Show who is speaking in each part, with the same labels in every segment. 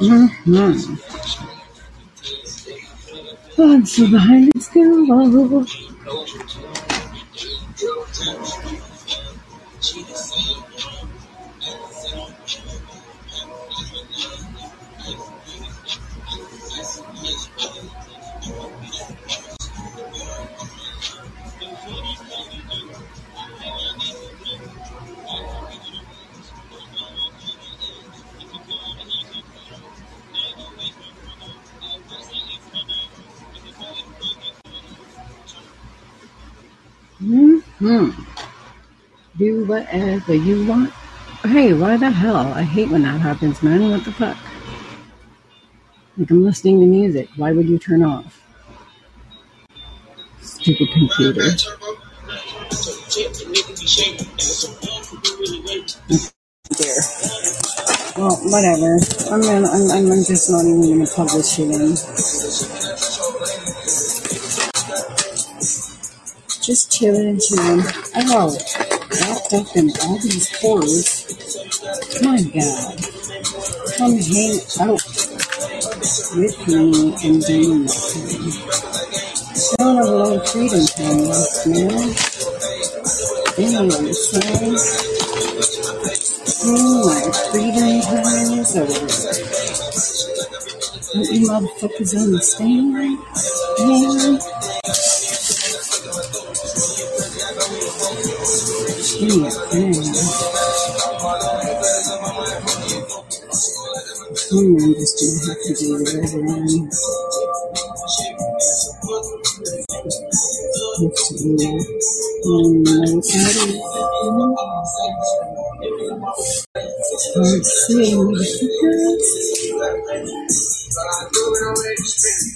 Speaker 1: I'm so behind in Hmm. Do whatever you want. Hey, why the hell? I hate when that happens, man. What the fuck? Like I'm listening to music. Why would you turn off? Stupid computer. There. Well, whatever. I'm I'm, I'm just not even gonna publish shit in. Just chilling and chilling. Oh, wrapped up in all these horrors. My God. Come hang out with me and do nothing. I don't have a lot of freedom time left, man. Anyway, so oh, my freedom time is over. Don't you motherfuckers understand? Man, shit, man. Let's see,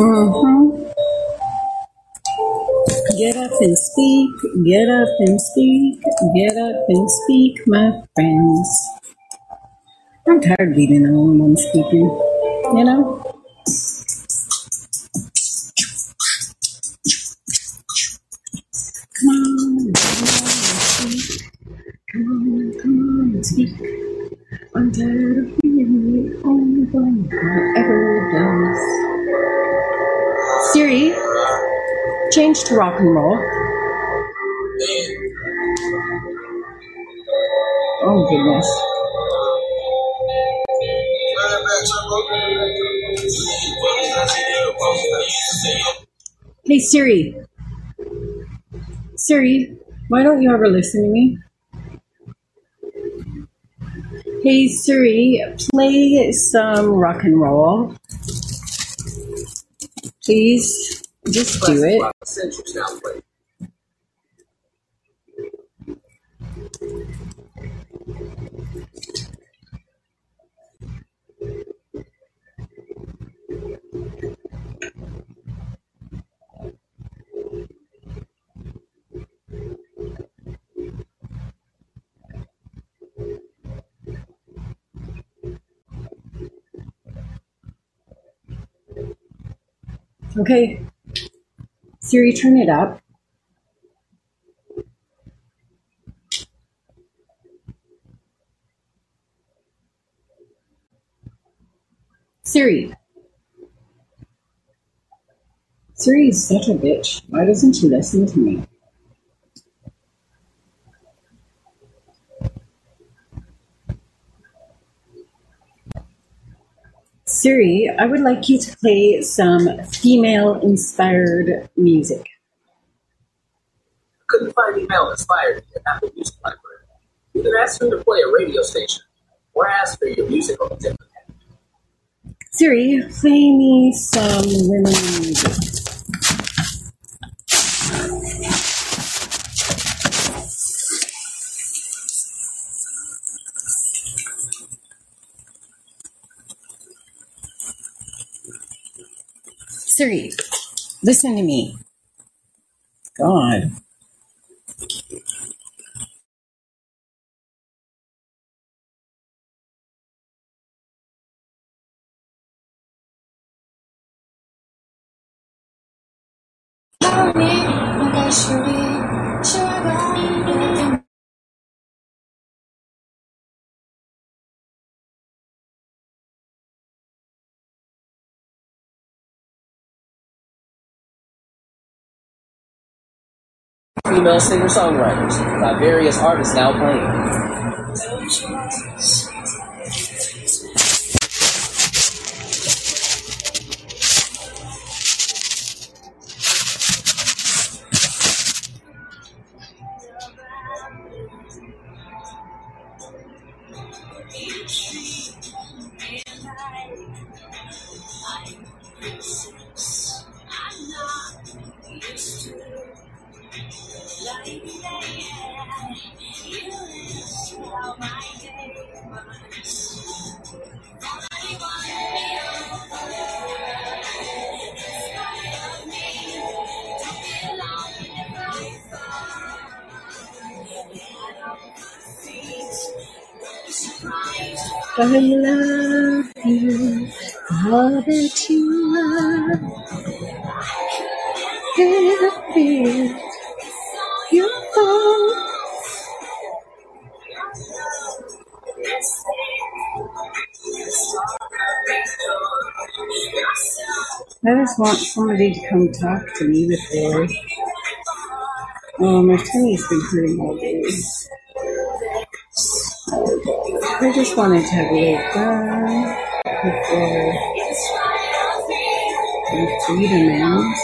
Speaker 1: Mm-hmm. Get up and speak, get up and speak, get up and speak, my friends. I'm tired of being the only one speaking, you know? Come on, come on speak. Come on, come on speak. I'm tired of being the only one who ever does. Siri, change to rock and roll. Oh, goodness. Hey, Siri. Siri, why don't you ever listen to me? Hey, Siri, play some rock and roll. Please, just do it. Okay, Siri, turn it up. Siri. Siri is such a bitch. Why doesn't she listen to me? Siri, I would like you to play some female inspired music.
Speaker 2: Couldn't find female inspired in Apple Music library? You can ask me to play a radio station or ask for your musical tip.
Speaker 1: Siri, play me some women music. Siri, listen to me. God.
Speaker 2: Female singer-songwriters by various artists now playing. I love you, all that you are. Help me, your fault. I just want somebody to come talk to me before. Oh, my tummy's been hurting all day. I just wanted to have a little fun before the freedom ends.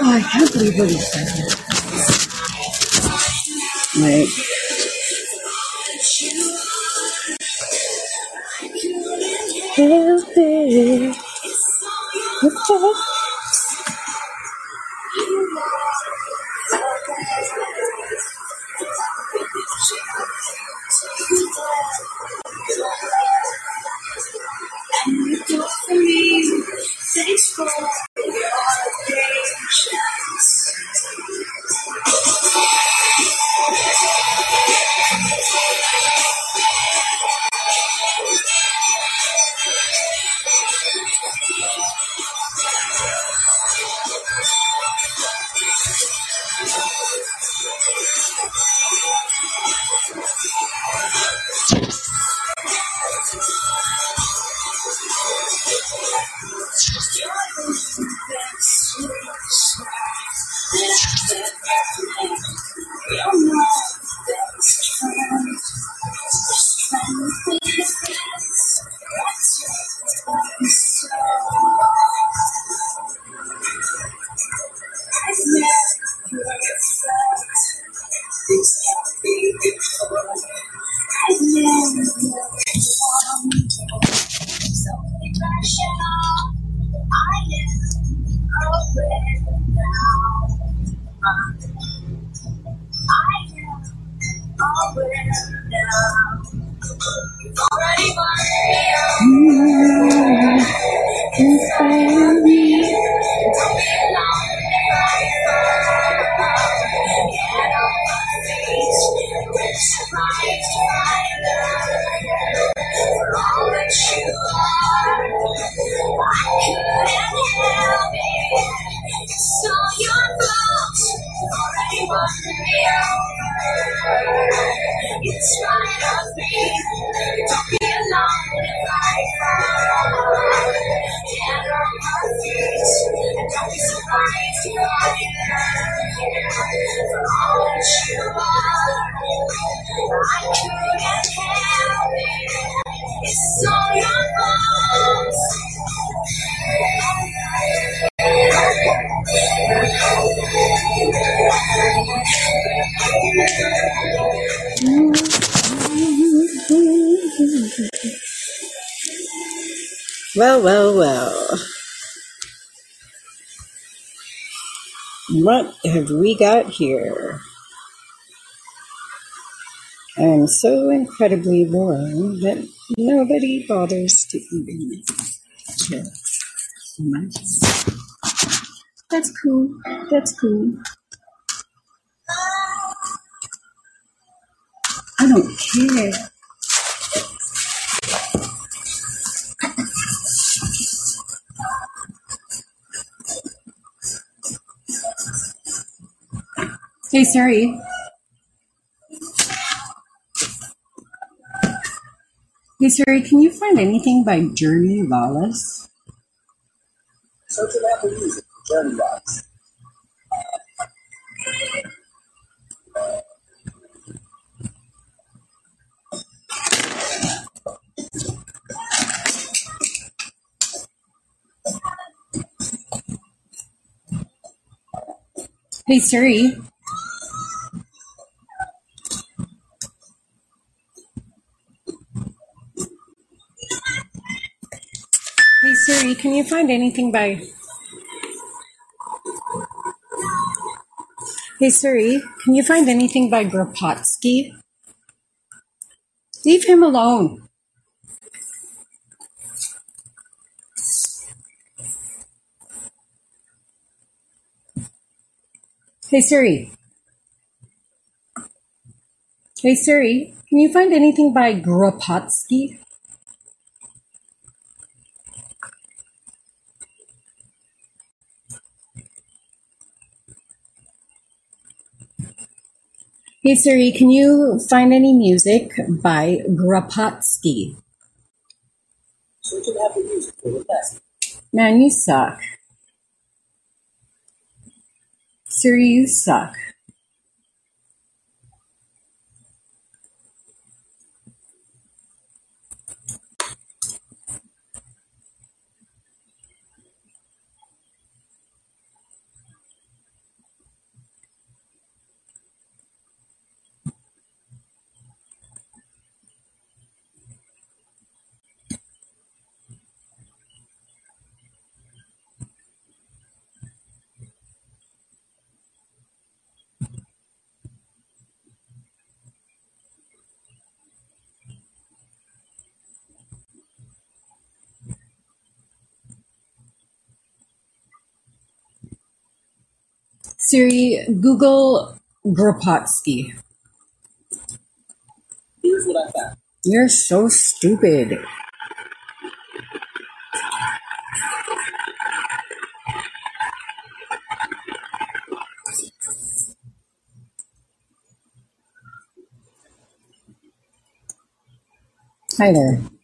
Speaker 2: Oh, I can't believe what he said. Like, help. Okay. Inspire Well, well, well. What have we got here? I am so incredibly boring that nobody bothers to even so much. That's cool. That's cool. I don't care. Hey Siri. Hey Siri, can you find anything by Journey Lawless?
Speaker 1: Search an Apple Music, Journey Box.
Speaker 2: Hey Siri. Hey Siri, can you find anything by Hey Siri, can you find anything by Grapotsky? Leave him alone. Hey Siri. Hey Siri, can you find anything by Grapotsky? Hey Siri, can you find any music by Grapotsky?
Speaker 1: Search an Apple Music for the best.
Speaker 2: Man, you suck. Siri, you suck. Siri, Google Grapotsky.
Speaker 1: Here's what I found.
Speaker 2: You're so stupid. Hi there.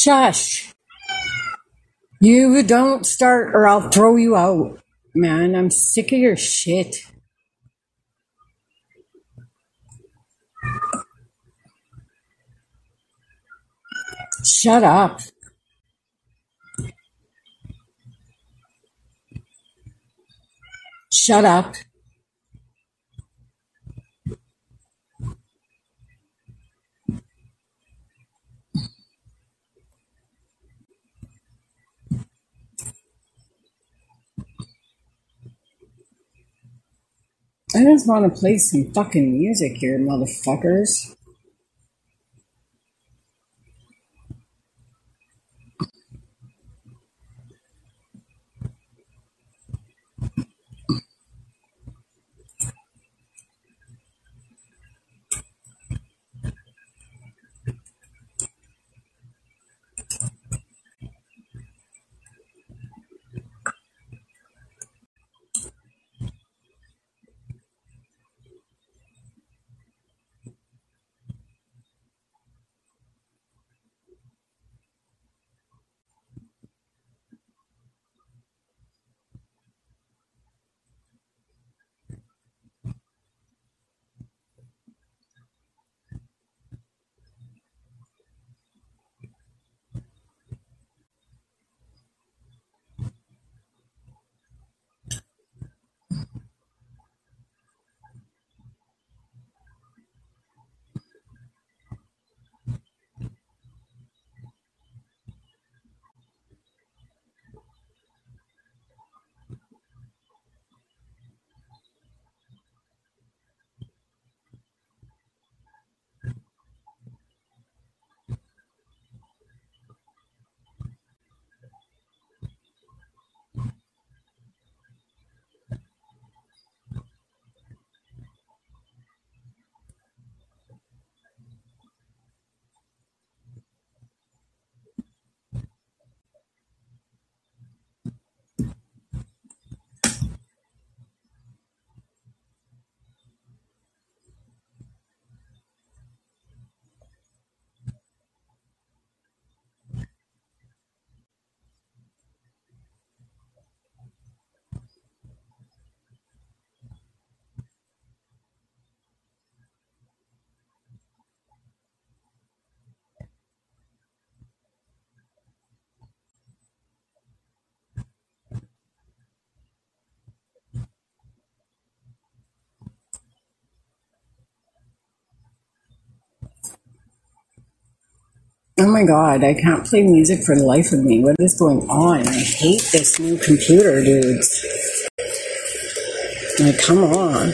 Speaker 2: Shush. You don't start or I'll throw you out. Man, I'm sick of your shit. Shut up. Shut up. I just want to play some fucking music here, motherfuckers. Oh my god, I can't play music for the life of me. What is going on? I hate this new computer, dudes. Like, come on.